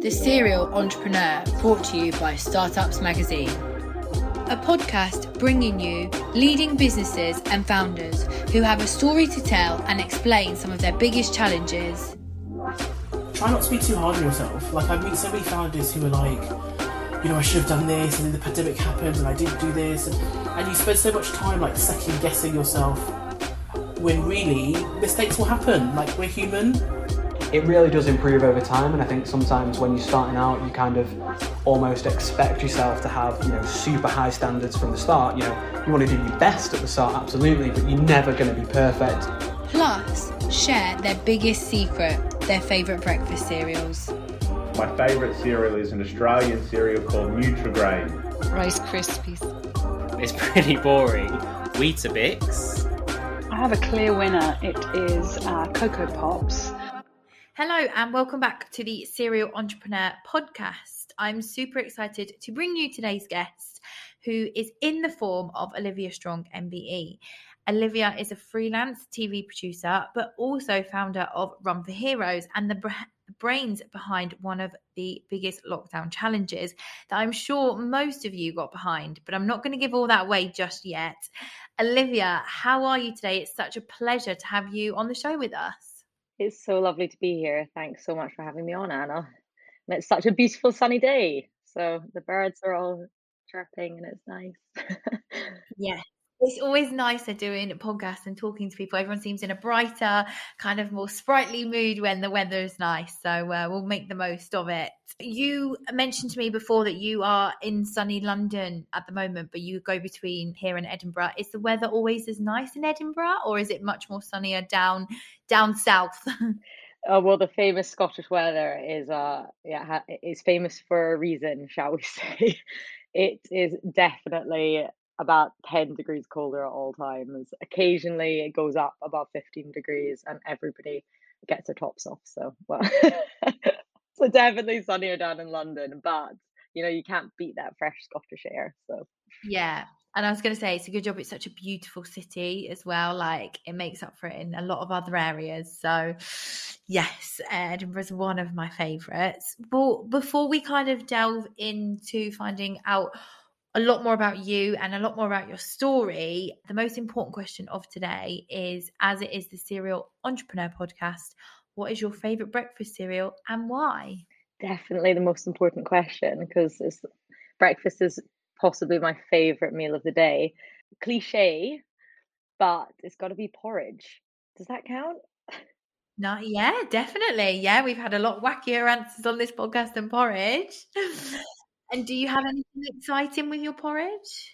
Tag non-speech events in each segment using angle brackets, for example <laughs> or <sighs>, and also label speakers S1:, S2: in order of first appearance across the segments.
S1: The Serial Entrepreneur, brought to you by Startups Magazine. A podcast bringing you leading businesses and founders who have a story to tell and explain some of their biggest challenges.
S2: Try not to be too hard on yourself. Like, I meet so many founders who are like, you know, I should have done this, and then the pandemic happened, and I didn't do this, and, and you spend so much time like second guessing yourself when really mistakes will happen. Like, we're human,
S3: it really does improve over time and i think sometimes when you're starting out you kind of almost expect yourself to have you know super high standards from the start you know you want to do your best at the start absolutely but you're never going to be perfect
S1: Plus, share their biggest secret, their favourite breakfast cereals.
S4: My favourite cereal is an Australian cereal called Nutrigrain.
S5: Rice Krispies.
S6: It's pretty boring. Weetabix.
S5: I have a clear winner. It is uh, Cocoa Pops.
S1: Hello, and welcome back to the Serial Entrepreneur podcast. I'm super excited to bring you today's guest, who is in the form of Olivia Strong, MBE. Olivia is a freelance TV producer, but also founder of Run for Heroes and the br- brains behind one of the biggest lockdown challenges that I'm sure most of you got behind, but I'm not going to give all that away just yet. Olivia, how are you today? It's such a pleasure to have you on the show with us.
S7: It's so lovely to be here. Thanks so much for having me on, Anna. And it's such a beautiful sunny day. So the birds are all chirping and it's nice. <laughs>
S1: Yeah. It's always nicer doing podcasts and talking to people. Everyone seems in a brighter, kind of more sprightly mood when the weather is nice. So uh, we'll make the most of it. You mentioned to me before that you are in sunny London at the moment, but you go between here and Edinburgh. Is the weather always as nice in Edinburgh, or is it much more sunnier down down south? <laughs>
S7: Oh well, the famous Scottish weather is uh yeah is famous for a reason, shall we <laughs> say? It is definitely about 10 degrees colder at all times. Occasionally it goes up above 15 degrees and everybody gets their tops off. So well <laughs> so definitely sunnier down in London, but you know, you can't beat that fresh Scottish air. So
S1: Yeah. And I was going to say, it's a good job. It's such a beautiful city as well. Like it makes up for it in a lot of other areas. So, yes, Edinburgh's one of my favourites. But before we kind of delve into finding out a lot more about you and a lot more about your story, the most important question of today is as it is the Serial Entrepreneur podcast, what is your favourite breakfast cereal and why?
S7: definitely the most important question because it's breakfast is possibly my favorite meal of the day. Cliche, but it's got to be porridge. Does that count?
S1: No, yeah, definitely. Yeah, we've had a lot wackier answers on this podcast than porridge. <laughs> And do you have anything exciting with your porridge?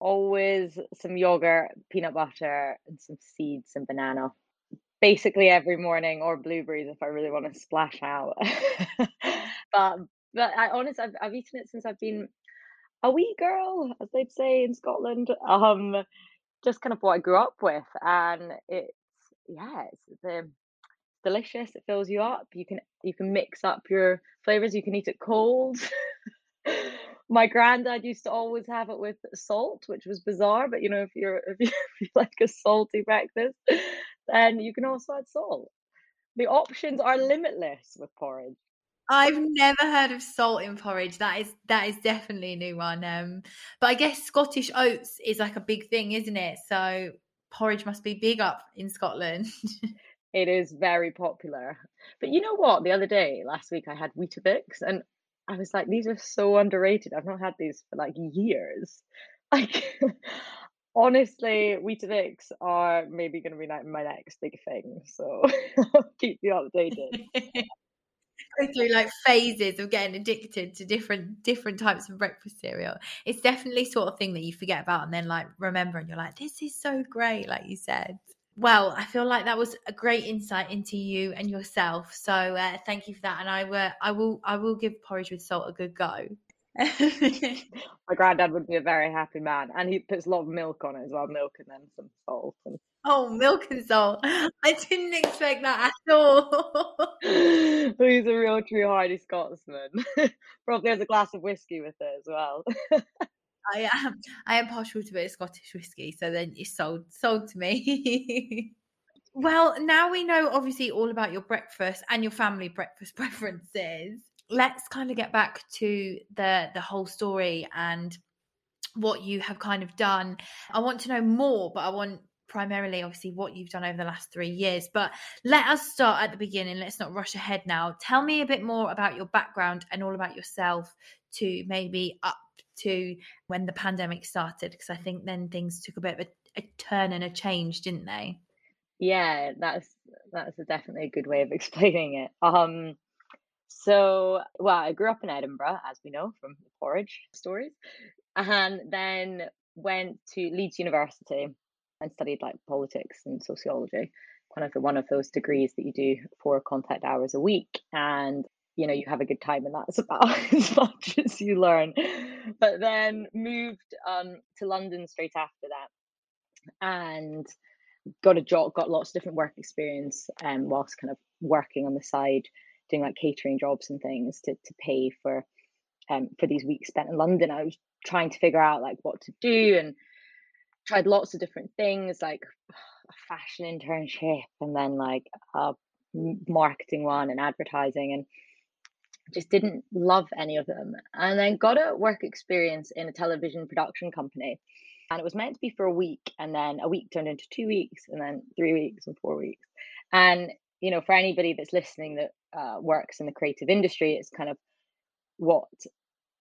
S7: Always some yogurt, peanut butter, and some seeds and banana. Basically every morning, or blueberries if I really want to splash out. <laughs> but but I honestly, I've, I've eaten it since I've been a wee girl, as they'd say in Scotland. Um, just kind of what I grew up with, and it's yeah, it's the delicious. It fills you up. You can you can mix up your flavors. You can eat it cold. <laughs> <laughs> My granddad used to always have it with salt, which was bizarre. But you know, if you're <laughs> if you, if you like a salty breakfast, then you can also add salt. The options are limitless with porridge.
S1: I've never heard of salt in porridge. That is that is definitely a new one. Um, but I guess Scottish oats is like a big thing, isn't it? So porridge must be big up in Scotland. <laughs>
S7: It is very popular. But you know what? The other day, last week, I had Weetabix, and I was like, these are so underrated. I've not had these for like years. <laughs> Like, honestly, Weetabix are maybe going to be like my next big thing. So <laughs> keep you updated. <laughs>
S1: Go through like phases of getting addicted to different different types of breakfast cereal. It's definitely sort of thing that you forget about and then like remember and you're like, this is so great, like you said. Well, I feel like that was a great insight into you and yourself. So uh, thank you for that. And I will, I will, I will give porridge with salt a good go. <laughs>
S7: My granddad would be a very happy man, and he puts a lot of milk on it as well, milk and then some salt. And
S1: oh, milk and salt! <laughs> I didn't expect that at all. <laughs>
S7: he's a real true hardy Scotsman. Probably has a glass of whiskey with it as well.
S1: I am, I am partial to a bit of Scottish whiskey, so then it's sold, sold to me. <laughs> well, now we know obviously all about your breakfast and your family breakfast <laughs> preferences. let's kind of get back to the the whole story and what you have kind of done. I want to know more, but I want primarily obviously what you've done over the last three years. But let us start at the beginning. Let's not rush ahead now. Tell me a bit more about your background and all about yourself to maybe up to when the pandemic started, because I think then things took a bit of a, a turn and a change, didn't they?
S7: Yeah, that's that's a definitely a good way of <laughs> explaining it. Um, so well, I grew up in Edinburgh, as we know from the porridge stories, and then went to Leeds University and studied like politics and sociology, kind of one of those degrees that you do four contact hours a week, and you know you have a good time, and that's <laughs> about as much as you learn. But then moved um, to London straight after that, and got a job, got lots of different work experience, um, whilst kind of working on the side, doing like catering jobs and things to to pay for um for these weeks spent in London. I was trying to figure out like what to do and tried lots of different things like <sighs> a fashion internship and then like a marketing one and advertising and just didn't love any of them and then got a work experience in a television production company and it was meant to be for a week and then a week turned into two weeks and then three weeks and four weeks and you know for anybody that's listening that uh, works in the creative industry it's kind of what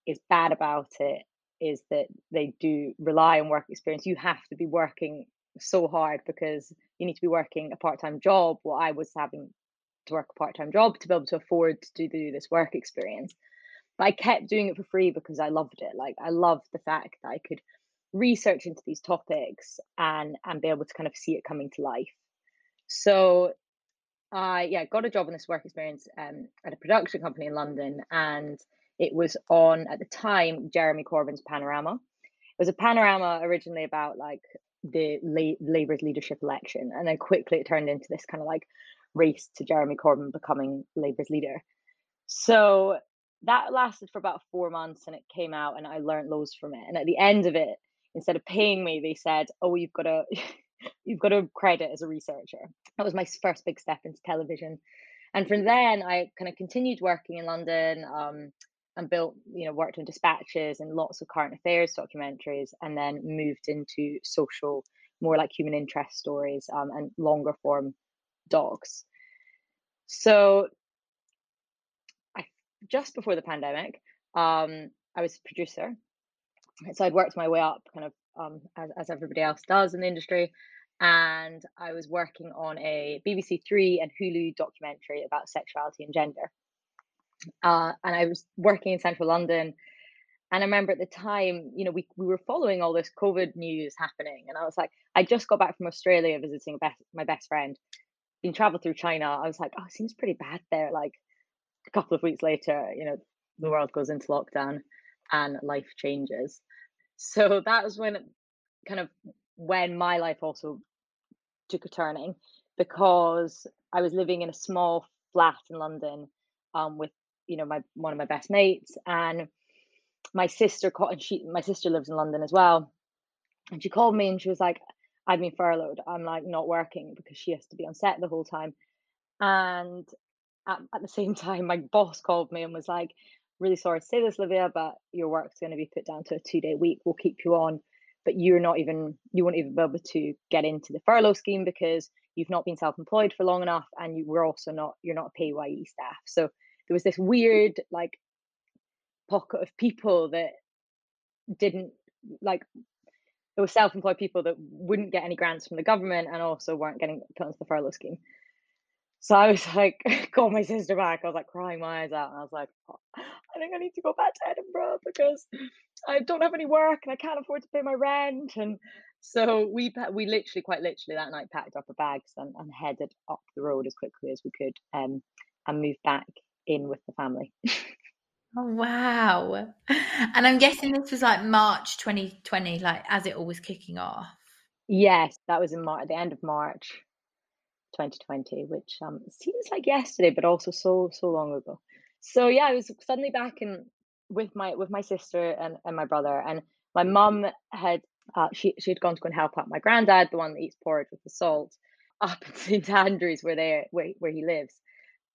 S7: is bad about it is that they do rely on work experience. You have to be working so hard because you need to be working a part time job. What I was having to work a part time job to be able to afford to do this work experience. But I kept doing it for free because I loved it. Like I loved the fact that I could research into these topics and and be able to kind of see it coming to life. So I yeah got a job in this work experience um, at a production company in London and it was on at the time Jeremy Corbyn's Panorama. It was a panorama originally about like the La- Labour's leadership election, and then quickly it turned into this kind of like race to Jeremy Corbyn becoming Labour's leader. So that lasted for about four months, and it came out, and I learned loads from it. And at the end of it, instead of paying me, they said, "Oh, you've got to." <laughs> you've got a credit as a researcher. That was my first big step into television. And from then, I kind of continued working in London. Um, and built, you know, worked on dispatches and lots of current affairs documentaries, and then moved into social, more like human interest stories um, and longer form docs. So, I just before the pandemic, um, I was a producer, so I'd worked my way up, kind of um, as as everybody else does in the industry, and I was working on a BBC Three and Hulu documentary about sexuality and gender uh, and I was working in central London. And I remember at the time, you know, we, we were following all this COVID news happening. And I was like, I just got back from Australia visiting best, my best friend, been traveled through China. I was like, oh, it seems pretty bad there. Like a couple of weeks later, you know, the world goes into lockdown and life changes. So that was when, kind of, when my life also took a turning because I was living in a small flat in London um, with you know my one of my best mates and my sister called and she my sister lives in london as well and she called me and she was like i've been furloughed i'm like not working because she has to be on set the whole time. And at, at the same <laughs> time my boss called me and was like really sorry to say this livia but your work's going to be put down to a two day week. We'll keep you on but you're not even you won't even be able to get into the furlough scheme because you've not been self-employed for long enough and you were also not you're not a PAYE staff. So there was this weird like pocket of people that didn't like there were self-employed people that wouldn't get any grants from the government and also weren't getting put into the furlough scheme. So I was <laughs> like, called my sister back. I was like crying my eyes out, and I was like, oh, I think I need to go back to Edinburgh because I don't have any work and I can't afford to pay my rent. And so we we literally, quite literally, that night packed up our bags and, and headed up the road as quickly as we could, um, and moved back in with the family. <laughs>
S1: oh wow! And I'm guessing this was like March 2020, like as it all was kicking off.
S7: Yes, that was in March, at the end of March 2020, which um seems like yesterday, but also so so long ago. So yeah, I was suddenly back in with my with my sister and, and my brother, and my mum had uh, she she had gone to go and help out my granddad, the one that eats porridge with the salt, <laughs> up in St Andrews where they where where he lives,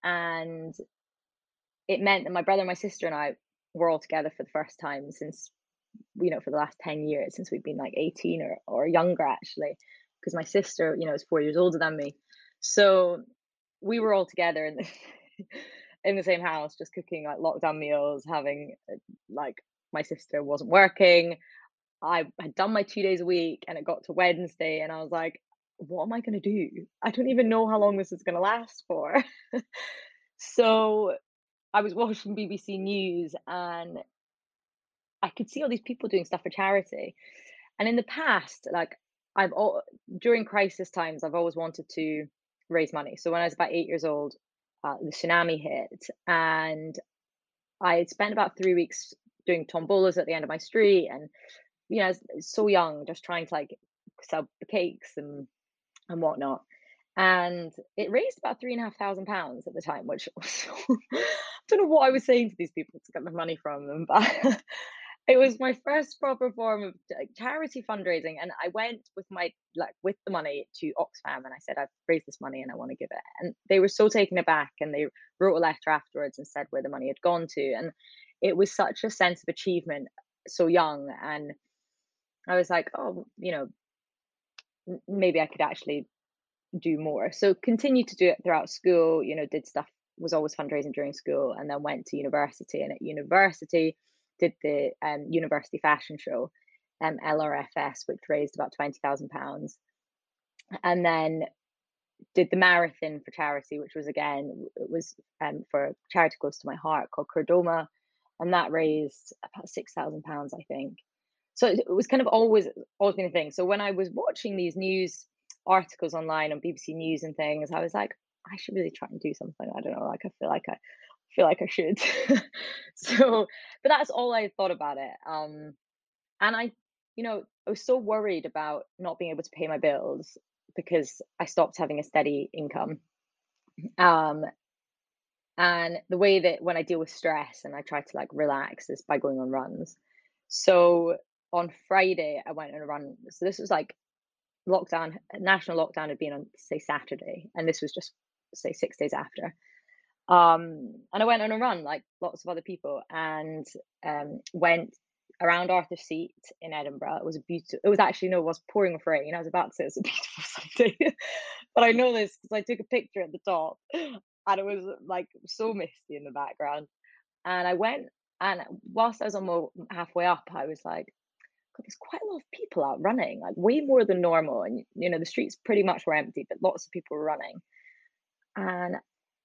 S7: and it meant that my brother, my sister, and I were all together for the first time since you know for the last 10 years since we've been like 18 or, or younger actually because my sister you know is four years older than me. So we were all together in the, <laughs> in the same house just cooking like lockdown meals having uh, like my sister wasn't working. I had done my two days a week and it got to wednesday and i was like what am i going to do? I don't even know how long this is going to last for. <laughs> So i was watching bbc news and I could see all these people doing stuff for charity. And in the past, like I've all during crisis times, I've always wanted to raise money. So when I was about eight years old, uh, the tsunami hit, and I had spent about three weeks doing tombolas at the end of my street, and you know, so young, just trying to like sell cakes and and whatnot. And it raised about three and a half thousand pounds at the time, which <laughs> I don't know what I was saying to these people to get the money from them, but <laughs> it was my first proper form of charity fundraising and i went with my like with the money to oxfam and i said i've raised this money and i want to give it and they were so taken aback and they wrote a letter afterwards and said where the money had gone to and it was such a sense of achievement so young and i was like oh you know maybe i could actually do more so continued to do it throughout school you know did stuff was always fundraising during school and then went to university and at university did the um, university fashion show, um, LRFS, which raised about twenty thousand pounds, and then did the marathon for charity, which was again it was um, for charity close to my heart called Chordoma, and that raised about six thousand pounds, I think. So it was kind of always always been a thing. So when I was watching these news articles online on BBC News and things, I was like, I should really try and do something. I don't know, like I feel like I feel like I should. <laughs> so, but that's all I thought about it. Um, and I, you know, I was so worried about not being able to pay my bills because I stopped having a steady income. Um, and the way that when I deal with stress and I try to like relax is by going on runs. So on Friday, I went on a run. So this was like lockdown, national lockdown had been on, say, Saturday. And this was just, say, six days after. Um, and I went on a run like lots of other people and um, went around Arthur's Seat in Edinburgh. It was a beautiful, it was actually, no, it was pouring with rain. I was about to say it was a <laughs> beautiful Sunday, but I know this because I took a picture at the top and it was like so misty in the background. And I went and whilst I was almost halfway up, I was like, there's quite a lot of people out running, like way more than normal. And, you know, the streets pretty much were empty, but lots of people were running. And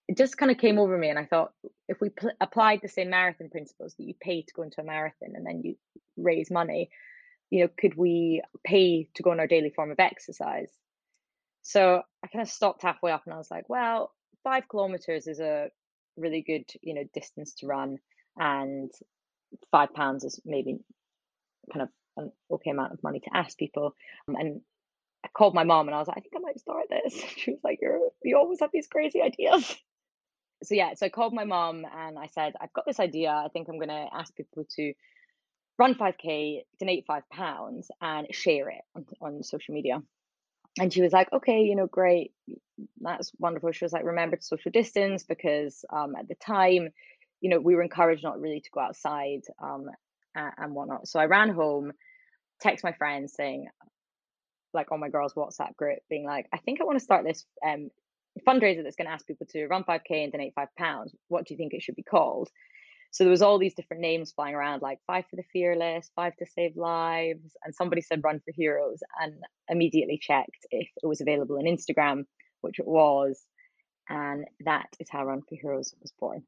S7: it just kind of came over me and i thought if we pl- applied the same marathon principles that you pay to go into a marathon and then you raise money you know could we pay to go on our daily form of exercise so i kind of stopped halfway up and i was like well five kilometers is a really good you know distance to run and five pounds is maybe kind of an okay amount of money to ask people um, and I called my mom and I was like, I think I might start this. <laughs> She was like, You're you always have these crazy ideas <laughs> so yeah, so I called my mom and I said, I've got this idea. I think I'm going to ask people to run 5K, donate five pounds, and share it on, on social media. And she was like, okay, you know, great. That's wonderful. She was like, remember to social distance because um, at the time, you know, we were encouraged not really to go outside um, and, and whatnot. So I ran home, text my friends saying, like on my girls' WhatsApp group, being like, I think I want to start this um, fundraiser that's going to ask people to run 5k and donate five pounds. What do you think it should be called? So there was all these different names flying around like five for the fearless five to save lives and somebody said run for heroes and immediately checked if it was available on instagram which it was and that is how run for heroes was born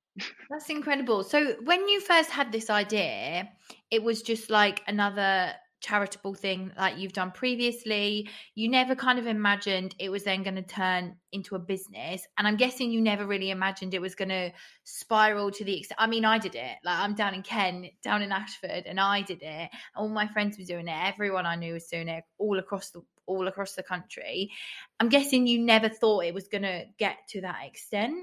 S1: that's incredible so when you first had this idea it was just like another charitable thing like you've done previously. You never kind of imagined it was then going to turn into a business. And I'm guessing you never really imagined it was going to spiral to the extent. I mean, I did it. Like I'm down in Ken, down in Ashford, and I did it. All my friends were doing it. Everyone I knew was doing it all across the all across the country. I'm guessing you never thought it was going to get to that extent.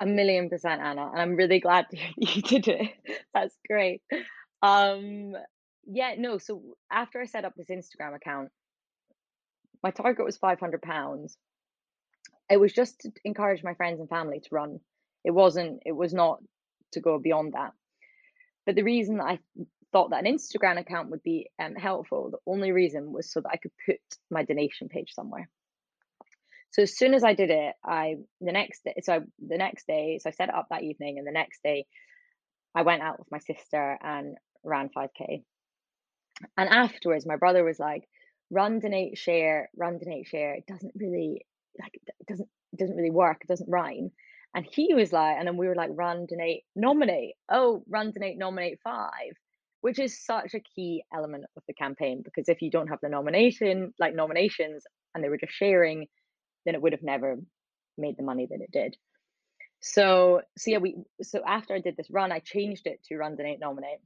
S7: A million percent, Anna, and I'm really glad <laughs> you did it. That's great. Um, yeah, no. So after I set up this Instagram account, my target was five hundred pounds. It was just to encourage my friends and family to run. It wasn't. It was not to go beyond that. But the reason I thought that an Instagram account would be um, helpful, the only reason was so that I could put my donation page somewhere. So as soon as I did it, I the next day, so I, the next day, so I set it up that evening, and the next day, I went out with my sister and ran 5k. And afterwards, my brother was like, "Run, donate, share, run, donate, share." It doesn't really like it doesn't it doesn't really work. It doesn't rhyme. And he was like, and then we were like, "Run, donate, nominate." Oh, run, donate, nominate five which is such a key element of the campaign because if you don't have the nomination like nominations and they were just sharing then it would have never made the money that it did. So so yeah we so after i did this run i changed it to run donate nominate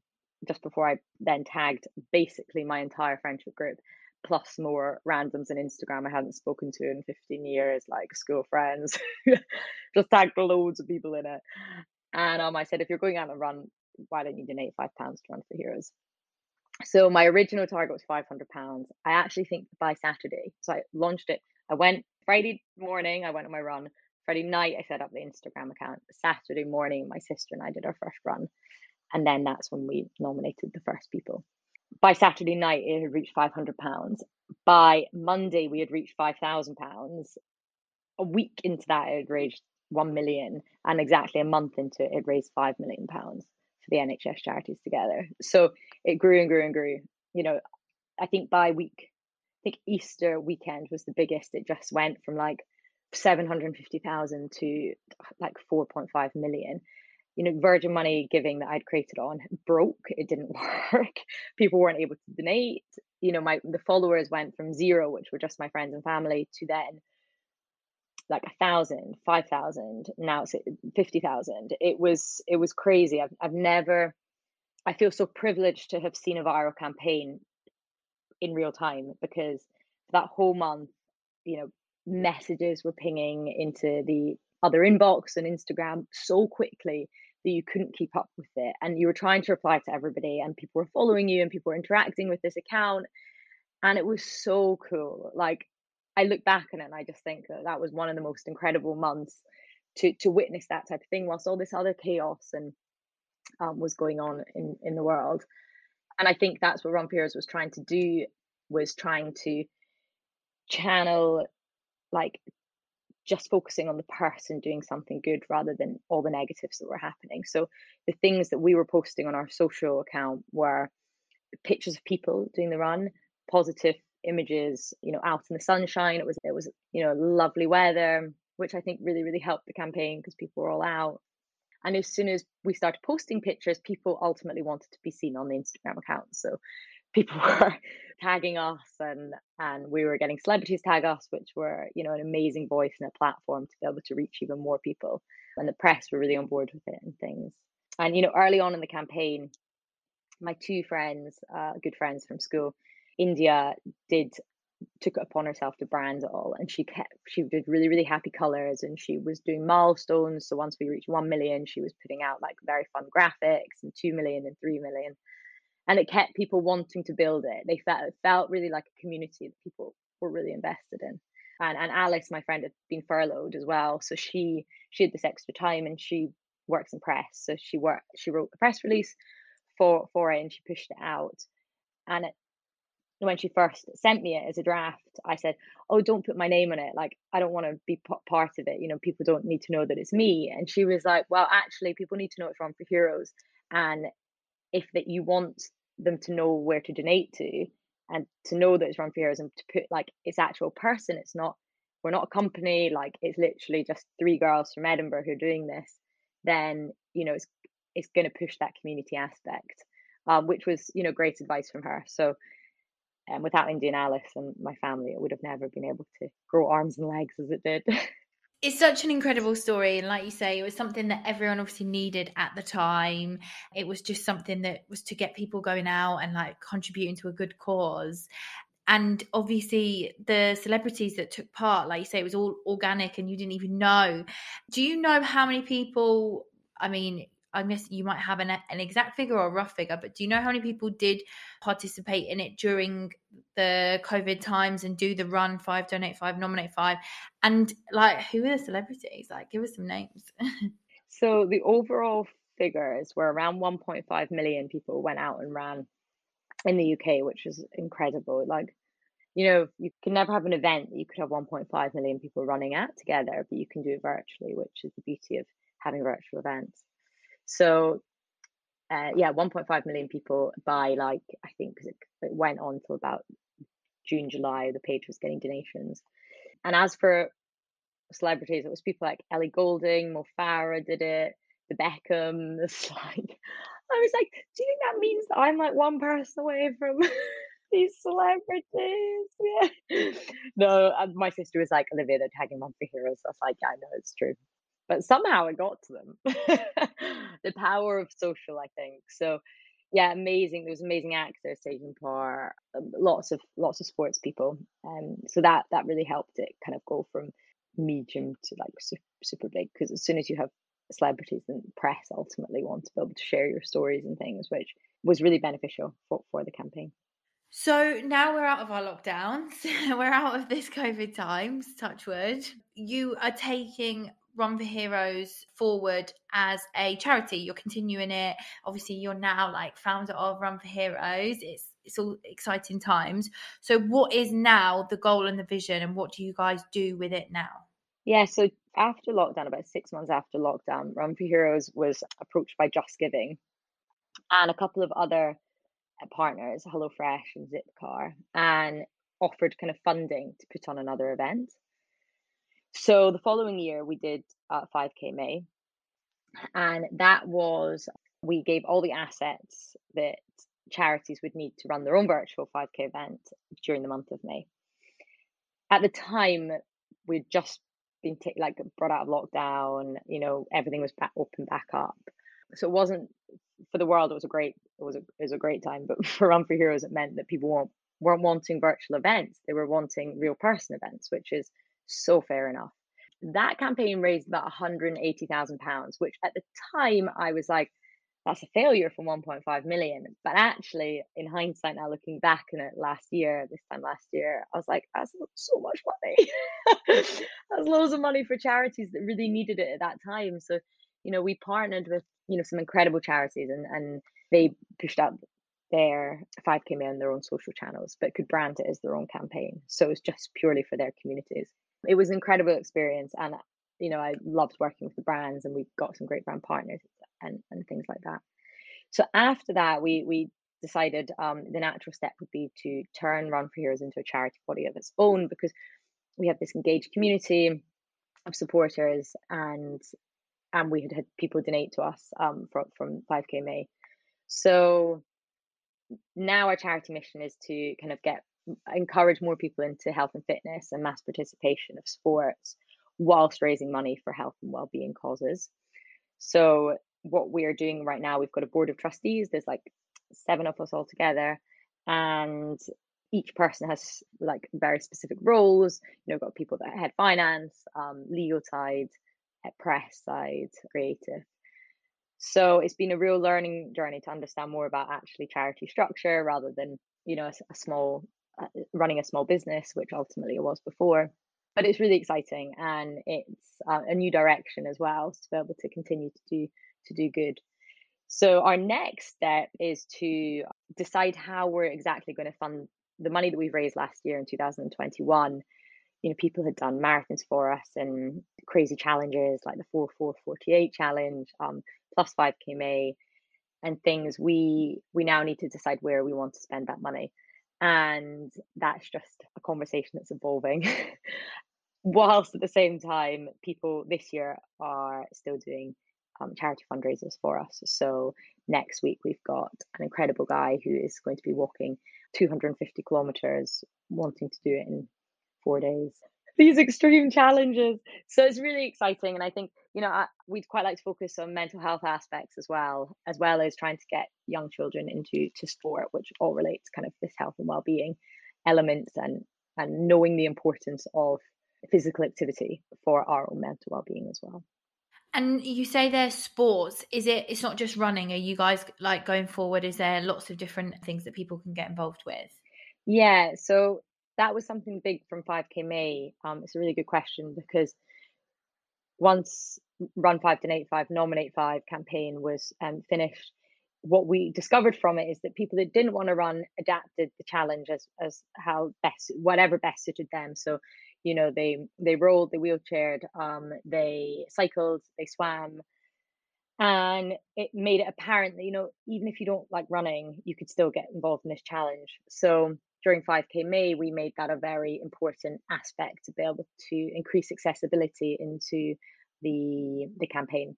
S7: just before i then tagged basically my entire friendship group plus more randoms on instagram i hadn't spoken to in 15 years like school friends. <laughs> Just tagged loads of people in it. And um, i said if you're going out and run why don't you donate five pounds to Run for Heroes? So my original target was five hundred pounds. I actually think by Saturday, so I launched it. I went Friday morning. I went on my run. Friday night, I set up the Instagram account. Saturday morning, my sister and I did our first run, and then that's when we nominated the first people. By Saturday night, it had reached five hundred pounds. By Monday, we had reached five thousand pounds. A week into that, it had raised one million, and exactly a month into it, it raised five million pounds the NHS charities together. So it grew and grew and grew. You know, I think by week, I think Easter weekend was the biggest. It just went from like 750,000 to like 4.5 million. You know, Virgin Money giving that I'd created on broke. It didn't <laughs> work. People weren't able to donate. You know, my the followers went from zero, which were just my friends and family, to then like a thousand, five thousand, now it's uh, fifty thousand. It was it was crazy. I've I've never I feel so privileged to have seen a viral campaign in real time because that whole month, you know, messages were pinging into the other inbox and Instagram so quickly that you couldn't keep up with it. And you were trying to reply to everybody, and people were following you and people were interacting with this account. And it was so cool. Like, I look back on it and I just think that that was one of the most incredible months to to witness that type of thing whilst all this other chaos and um, was going on in in the world. And I think that's what ron Heroes was trying to do was trying to channel like just focusing on the person doing something good rather than all the negatives that were happening. So the things that we were posting on our social account were pictures of people doing the run, positive images, you know, out in the sunshine. It was it was you know lovely weather, which I think really really helped the campaign because people were all out. And as soon as we started posting pictures, people ultimately wanted to be seen on the Instagram account. So people <laughs> were tagging us and and we were getting celebrities tag us, which were, you know, an amazing voice and a platform to be able to reach even more people. And the press were really on board with it and things. And you know, early on in the campaign, my two friends, uh, good friends from school, India did took it upon herself to brand it all and she kept she did really really happy colors and she was doing milestones. So once we reached 1 million she was putting out like very fun graphics and 2 million and 3 million. And it kept people wanting to build it. They felt it felt really like a community that people were really invested in. And and Alice my friend had been furloughed as well. So she she had this extra time and she works in press. So she worked she wrote the press release for for it and she pushed it out. And it when she first sent me it as a draft, I said, "Oh, don't put my name on it. Like, I don't want to be p- part of it. You know, people don't need to know that it's me." And she was like, "Well, actually, people need to know it's Run for Heroes, and if that you want them to know where to donate to, and to know that it's Run for Heroes, and to put like its actual person. It's not. We're not a company. Like, it's literally just three girls from Edinburgh who are doing this. Then you know, it's it's going to push that community aspect." Um, which was, you know, great advice from her. So and without India and Alice and my family, it would have never been able to grow arms and legs as it did. <laughs>
S1: it's such an incredible story and like you say it was something that everyone obviously needed at the time. It was just something that was to get people going out and like contributing to a good cause. And obviously the celebrities that took part like you say it was all organic and you didn't even know. Do you know how many people i mean I guess you might have an, an exact figure or a rough figure, but do you know how many people did participate in it during the COVID times and do the run five, donate five, nominate five? And like, who are the celebrities? Like, give us some names. <laughs>
S7: so the overall figures were around 1.5 million people went out and ran in the UK, which was incredible. Like, you know, you can never have an event that you could have 1.5 million people running at together, but you can do it virtually, which is the beauty of having virtual events. So, uh, yeah, 1.5 million people by like, I think it, it went on till about June, July, the page was getting donations. And as for celebrities, it was people like Ellie Goulding, Mo Farah did it, the Beckhams. <laughs> Like, I was like, do you think that means that I'm like one person away from <laughs> these celebrities? <laughs> Yeah. No, my sister was like, Olivia, they're tagging Run for Heroes. I was like, yeah, I know it's true. But somehow it got to them. <laughs> the power of social, I think. So yeah, amazing. There was amazing actors taking part, um, lots of lots of sports people. Um, so that that really helped it kind of go from medium to like super, super big because as soon as you have celebrities and press ultimately want to be able to share your stories and things, which was really beneficial for, for the campaign.
S1: So now we're out of our lockdowns, <laughs> we're out of this COVID times, touch wood. You are taking Run for Heroes forward as a charity. You're continuing it. Obviously, you're now like founder of Run for Heroes. It's it's all exciting times. So, what is now the goal and the vision, and what do you guys do with it now?
S7: Yeah, so after lockdown, about six months after lockdown, Run for Heroes was approached by Just Giving and a couple of other uh, partners, HelloFresh and Zipcar, and offered kind of funding to put on another event. So the following year, we did uh, 5K May, and that was we gave all the assets that charities would need to run their own virtual 5K event during the month of May. At the time, we'd just been t- like brought out of lockdown. You know, everything was back open back up, so it wasn't for the world. It was a great it was a it was a great time, but <laughs> for Run for Heroes, it meant that people weren't weren't wanting virtual events. They were wanting real person events, which is so fair enough. That campaign raised about 180,000 pounds, which at the time I was like, that's a failure from 1.5 million. But actually, in hindsight, now looking back in it last year, this time last year, I was like, that's so much money. <laughs> that's loads of money for charities that really needed it at that time. So, you know, we partnered with, you know, some incredible charities and, and they pushed out their 5K May on their own social channels, but could brand it as their own campaign. So it's just purely for their communities. It was an incredible experience. And, you know, I loved working with the brands and we got some great brand partners and, and things like that. So after that, we we decided um, the natural step would be to turn Run for Heroes into a charity body of its own because we have this engaged community of supporters and and we had had people donate to us um, from from 5k May. So now our charity mission is to kind of get encourage more people into health and fitness and mass participation of sports whilst raising money for health and well-being causes. So what we are doing right now, we've got a board of trustees. There's like seven of us all together, and each person has like very specific roles. You know, got people that head finance, um, legal side, press side, creative. So it's been a real learning journey to understand more about actually charity structure rather than you know a, a small running a small business, which ultimately it was before. But it's really exciting and it's uh, a new direction as well to be able to continue to do to do good. So our next step is to decide how we're exactly going to fund the money that we've raised last year in 2021. You know, people had done marathons for us and crazy challenges like the 4448 challenge, um, plus 5k May and things. We we now need to decide where we want to spend that money. And that's just a conversation that's evolving. <laughs> Whilst at the same time, people this year are still doing um, charity fundraisers for us. So next week we've got an incredible guy who is going to be walking 250 kilometers, wanting to do it in four days. These extreme challenges. So it's really exciting, and I think you know I, we'd quite like to focus on mental health aspects as well, as well as trying to get young children into to sport, which all relates kind of this health and well-being elements and and knowing the importance of physical activity for our own mental well-being as well.
S1: And you say there's sports. Is it? It's not just running. Are you guys like going forward? Is there lots of different things that people can get involved with?
S7: Yeah. So that was something big from 5K May. Um, it's a really good question because once Run Five Donate Five, Nominate Five campaign was um, finished, what we discovered from it is that people that didn't want to run adapted the challenge as as how best whatever best suited them. So, you know, they they rolled, they wheelchaired, um, they cycled, they swam, and it made it apparent that you know even if you don't like running, you could still get involved in this challenge. So during 5k May, we made that a very important aspect to be able to increase accessibility into the the campaign.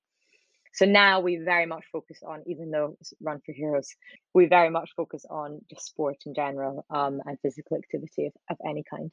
S7: So now we very much focus on, even though it's Run for Heroes, we very much focus on just sport in general um, and physical activity of, of any kind.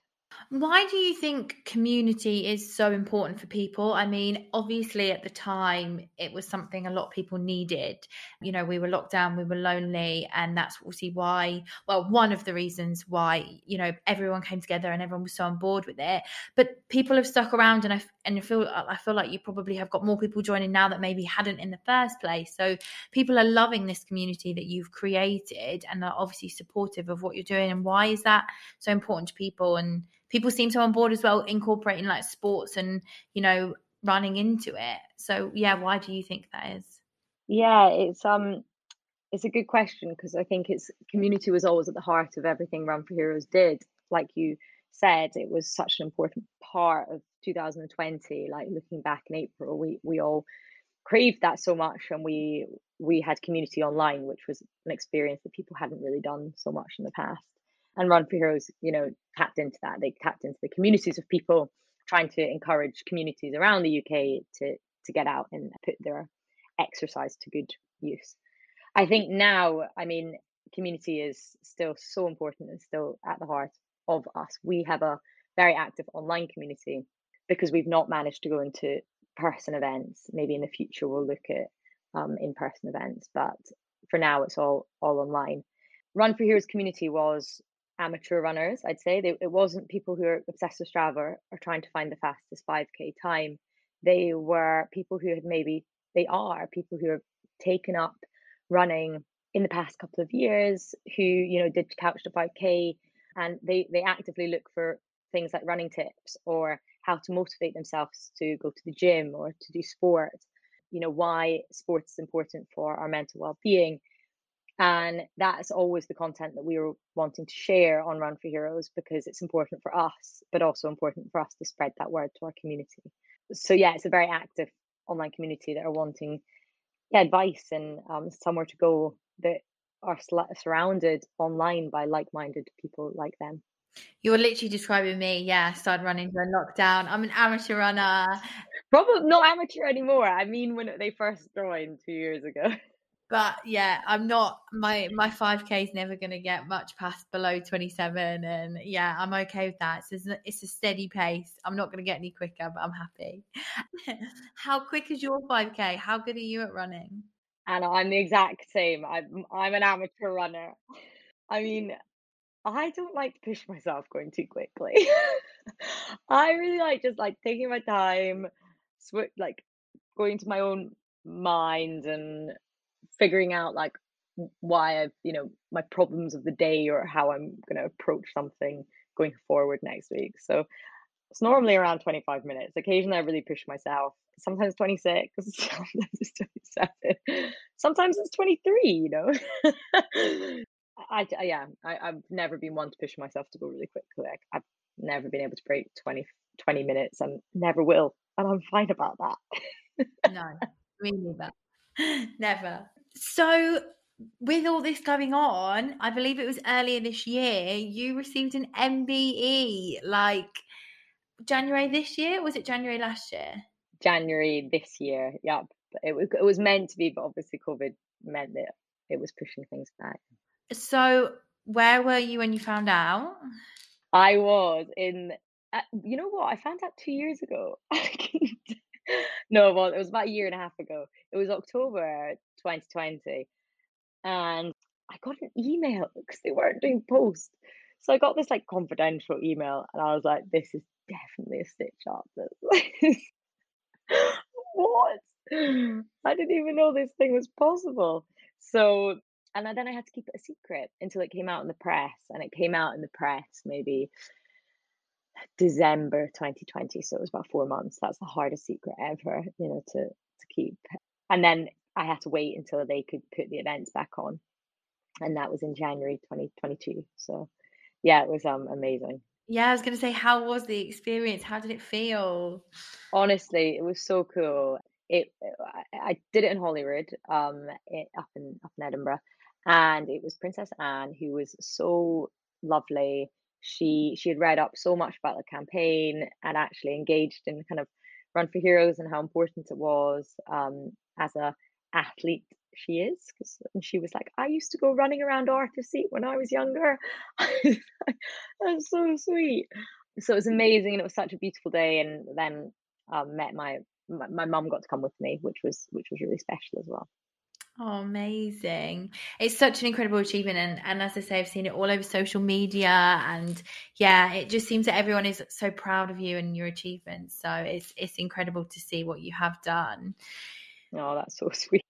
S1: Why do you think community is so important for people? I mean, obviously, at the time, it was something a lot of people needed. You know, we were locked down, we were lonely, and that's obviously why, well, one of the reasons why, you know, everyone came together and everyone was so on board with it. But people have stuck around, and I and I feel I feel like you probably have got more people joining now that maybe hadn't in the first place. So people are loving this community that you've created and are obviously supportive of what you're doing. And why is that so important to people? And people seem so on board as well, incorporating like sports and you know running into it. So yeah, why do you think that is?
S7: Yeah, it's um it's a good question because I think it's community was always at the heart of everything Run for Heroes did. Like you said, it was such an important part of 2020. Like looking back in April, we we all craved that so much, and we we had community online, which was an experience that people hadn't really done so much in the past and Run for Heroes, you know, tapped into that. They tapped into the communities of people trying to encourage communities around the UK to to get out and put their exercise to good use. I think now, I mean, community is still so important and still at the heart of us. We have a very active online community because we've not managed to go into person events. Maybe in the future we'll look at um, in-person events, but for now it's all all online. Run for Heroes community was amateur runners, I'd say. They, it wasn't people who are obsessed with Strava or trying to find the fastest 5K time. They were people who had maybe, they are people who have taken up running in the past couple of years, who, you know, did couch to 5K and they, they actively look for things like running tips or how to motivate themselves to go to the gym or to do sport. You know, why sports is important for our mental well being and that's always the content that we were wanting to share on Run for Heroes because it's important for us, but also important for us to spread that word to our community. So, yeah, it's a very active online community that are wanting yeah, advice and um, somewhere to go that are surrounded online by like minded people like them.
S1: You're literally describing me. Yeah, I started running during lockdown. I'm an amateur runner.
S7: Probably not amateur anymore. I mean, when they first joined two years ago. <laughs>
S1: but yeah i'm not my my 5k is never going to get much past below 27 and yeah i'm okay with that. It's, it's a steady pace. I'm not going to get any quicker but i'm happy. <laughs> How quick is your 5k how good are you at running?
S7: And i'm the exact same. I'm i'm an amateur runner. I mean i don't like to push myself going too quickly. <laughs> I really like just like taking my time sw- like going to my own mind and figuring out like why I've, you know, my problems of the day or how I'm going to approach something going forward next week. So it's normally around 25 minutes. Occasionally I really push myself. Sometimes 26, <laughs> sometimes it's 27, sometimes it's 23, you know. <laughs> I, I, yeah, I, I've never been one to push myself to go really quickly. I, I've never been able to break 20, 20 minutes and never will. And I'm fine about that.
S1: no, me neither. <laughs> Never. So, with all this going on, I believe it was earlier this year, you received an MBE like January this year. Was it January last year?
S7: January this year. Yep. It was it was meant to be, but obviously COVID meant that it was pushing things back.
S1: So, where were you when you found out?
S7: I was in. Uh, you know what? I found out two years ago. <laughs> no, well, it was about a year and a half ago. It was October 2020. And I got an email <laughs> because they weren't doing post. So I got this like confidential email and I was like, this is definitely a stitch up. <laughs> what? I didn't even know this thing was possible. So, and then I had to keep it a secret until it came out in the press. And it came out in the press maybe December 2020. So it was about four months. That's the hardest secret ever, you know, to, to keep. And then I had to wait until they could put the events back on. And that was in January 2022. So yeah, it was um amazing.
S1: Yeah, I was going to say, how was the experience? How did it feel?
S7: Honestly, it was so cool. It I, I did it in Holyrood, um, it, up in up in Edinburgh, and it was Princess Anne who was so lovely. She she had read up so much about the campaign and actually engaged in kind of Run for Heroes and how important it was um, as a athlete she is and she was like i used to go running around arthur seat when i was younger <laughs> that's so sweet so it was amazing and it was such a beautiful day and then um, met my my mum got to come with me which was which was really special as well
S1: Oh, amazing. It's such an incredible achievement. And, and as I say, I've seen it all over social media. And yeah, it just seems that everyone is so proud of you and your achievements. So it's, it's incredible to see what you have done.
S7: Oh, that's so <laughs> sweet.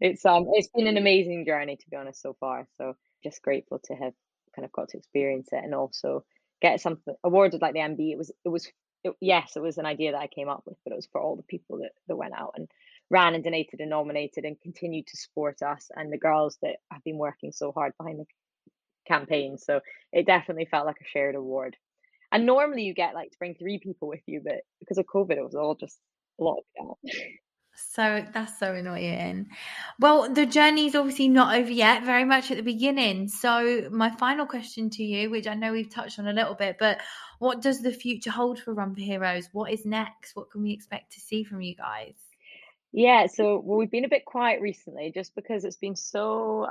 S7: It's um it's been an amazing journey to be honest so far. So just grateful to have kind of got to experience it and also get something awarded like the MBE. It was it was it, yes, it was an idea that I came up with, but it was for all the people that, that went out and ran and donated and nominated and continued to support us and the girls that have been working so hard behind the campaign. So it definitely felt like a shared award. And normally you get like to bring three people with you, but because of COVID, it was all just locked down.
S1: So that's so annoying. Well, the journey is obviously not over yet, very much at the beginning. So, my final question to you, which I know we've touched on a little bit, but what does the future hold for Run for Heroes? What is next? What can we expect to see from you guys?
S7: Yeah, so well, we've been a bit quiet recently just because it's been so.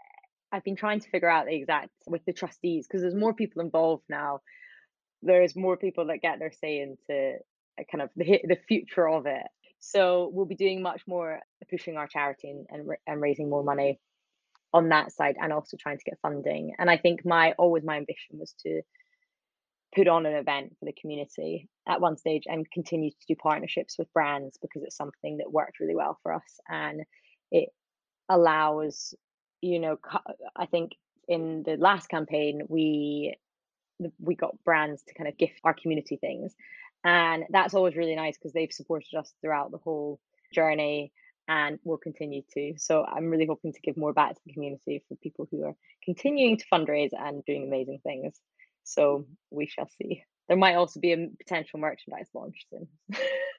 S7: I've been trying to figure out the exact with the trustees because there's more people involved now. There's more people that get their say into uh, kind of the the future of it. So we'll be doing much more uh, pushing our charity and, and, and raising more money on that side and also trying to get funding. And I think my always my ambition was to put on an event for the community at one stage and continue to do partnerships with brands because it's something that worked really well for us and it allows you know i think in the last campaign we we got brands to kind of gift our community things and that's always really nice because they've supported us throughout the whole journey and will continue to so i'm really hoping to give more back to the community for people who are continuing to fundraise and doing amazing things so we shall see. There might also be a potential merchandise launch soon.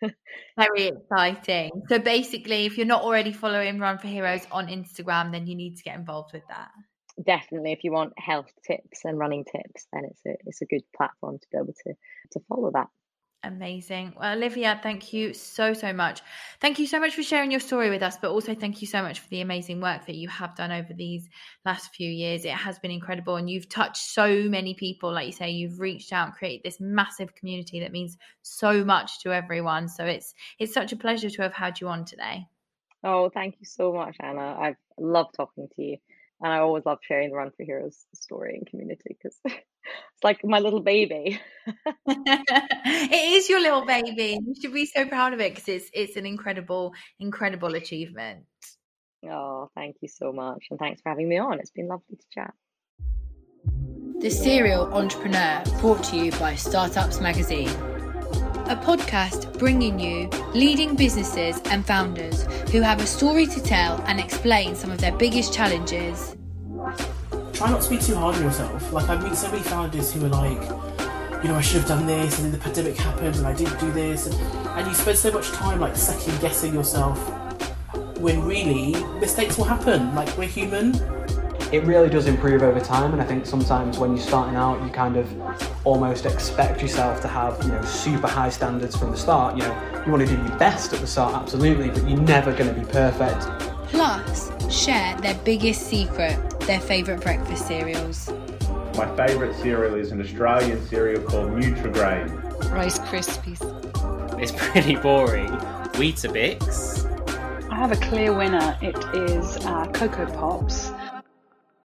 S7: <laughs>
S1: Very exciting. So basically, if you're not already following Run for Heroes on Instagram, then you need to get involved with that.
S7: Definitely, if you want health tips and running tips, then it's a it's a good platform to be able to to follow that.
S1: Amazing. Well, Olivia, thank you so, so much. Thank you so much for sharing your story with us, but also thank you so much for the amazing work that you have done over these last few years. It has been incredible, and you've touched so many people. Like you say, you've reached out and created this massive community that means so much to everyone. So it's it's such a pleasure to have had you on today.
S7: Oh, thank you so much, Anna. I've loved talking to you and I always love sharing the Run for Heroes story and community because <laughs> it's like my little baby.
S1: it is your little baby. You should be so proud of it because it's it's an incredible, incredible achievement.
S7: Oh, thank you so much, and thanks for having me on. It's been lovely to chat.
S1: The Serial Entrepreneur, brought to you by Startups Magazine a podcast bringing you leading businesses and founders who have a story to tell and explain some of their biggest challenges.
S2: Try not to be too hard on yourself. Like, I've met so many founders who are like, you know, I should have done this, and then the pandemic happened, and I didn't do this, and, and you spend so much time like second guessing yourself when really mistakes will happen. Like, we're human
S3: it really does improve over time and i think sometimes when you're starting out you kind of almost expect yourself to have you know super high standards from the start. You know you want to do your best at the start absolutely but you're never going to be perfect.
S1: Plus share their biggest secret their favourite breakfast cereals.
S4: My favourite cereal is an australian cereal called nutrigrain.
S5: Rice krispies.
S6: It's pretty boring. Weetabix
S5: I have a clear winner. It is uh, Cocoa Pops